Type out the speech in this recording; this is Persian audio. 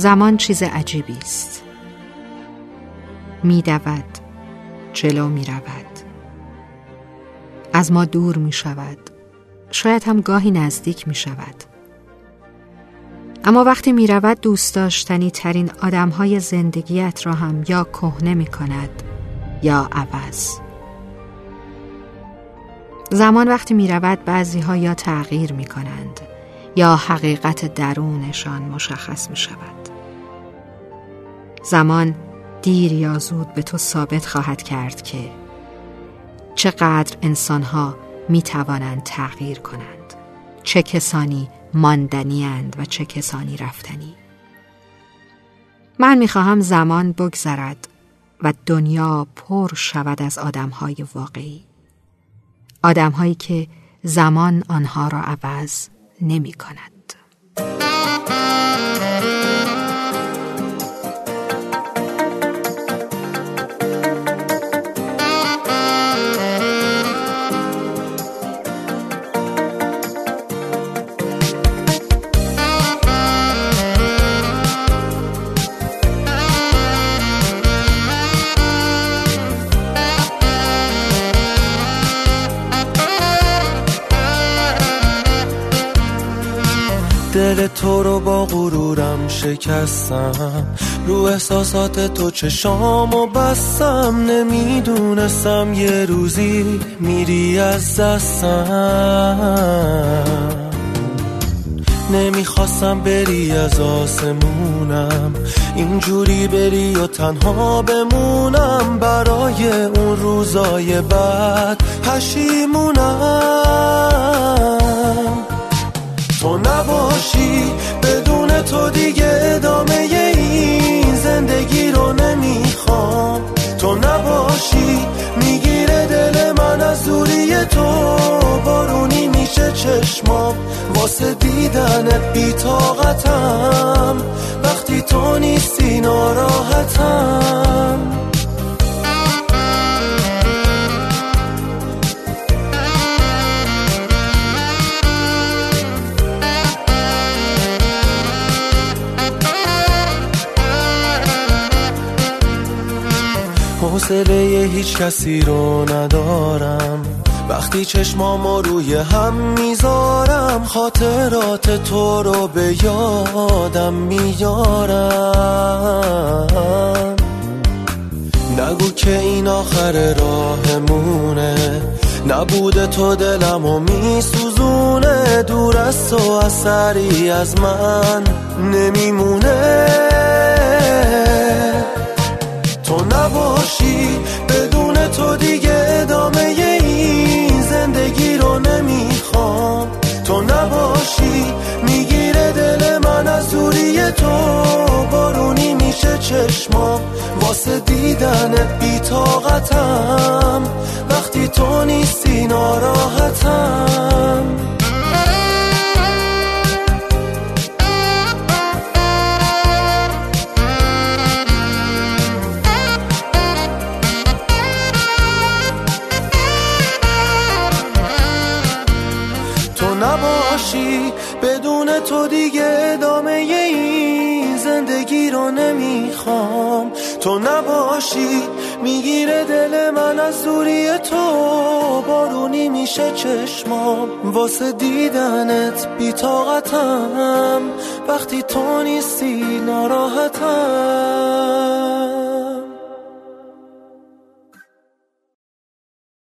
زمان چیز عجیبی است. می دود جلو می رود از ما دور می شود شاید هم گاهی نزدیک می شود اما وقتی می رود دوست داشتنی ترین آدم های زندگیت را هم یا کهنه می کند یا عوض. زمان وقتی می رود بعضی ها یا تغییر می کنند یا حقیقت درونشان مشخص می شود زمان دیر یا زود به تو ثابت خواهد کرد که چقدر انسانها می توانند تغییر کنند. چه کسانی ماندنی و چه کسانی رفتنی. من می خواهم زمان بگذرد و دنیا پر شود از آدمهای واقعی. آدمهایی که زمان آنها را عوض نمی کند دل تو رو با غرورم شکستم. رو احساسات تو چشام و بستم. نمی‌دونستم یه روزی میری از دستم. نمی‌خواستم بری از آسمونم. اینجوری بری و تنها بمونم. برای اون روزای بعد پشیمونم. تو نباشی بدون تو دیگه ادامه این زندگی رو نمی‌خوام. تو نباشی می‌گیره دل من از دوری تو بارونی میشه چشمام. واسه دیدن بیتاقتم وقتی تو نیستی ناراحتم حوصله هیچ کسی رو ندارم. وقتی چشمامو روی هم می‌ذارم خاطرات تو رو به یادم میارم نگو که این آخر راهمونه. نبوده تو دلم و میسوزونه. دور از تو اثری از من نمیمونه. چشمام واسه دیدن بیتاقتم وقتی تو نیستی ناراحتم. نباشی بدون تو دیگه ادامه این زندگی رو نمی‌خوام. تو نباشی می‌گیره دل من از دوری تو. بارونی میشه چشمام. واسه دیدنت بیتاقتم وقتی تو نیستی ناراحتم.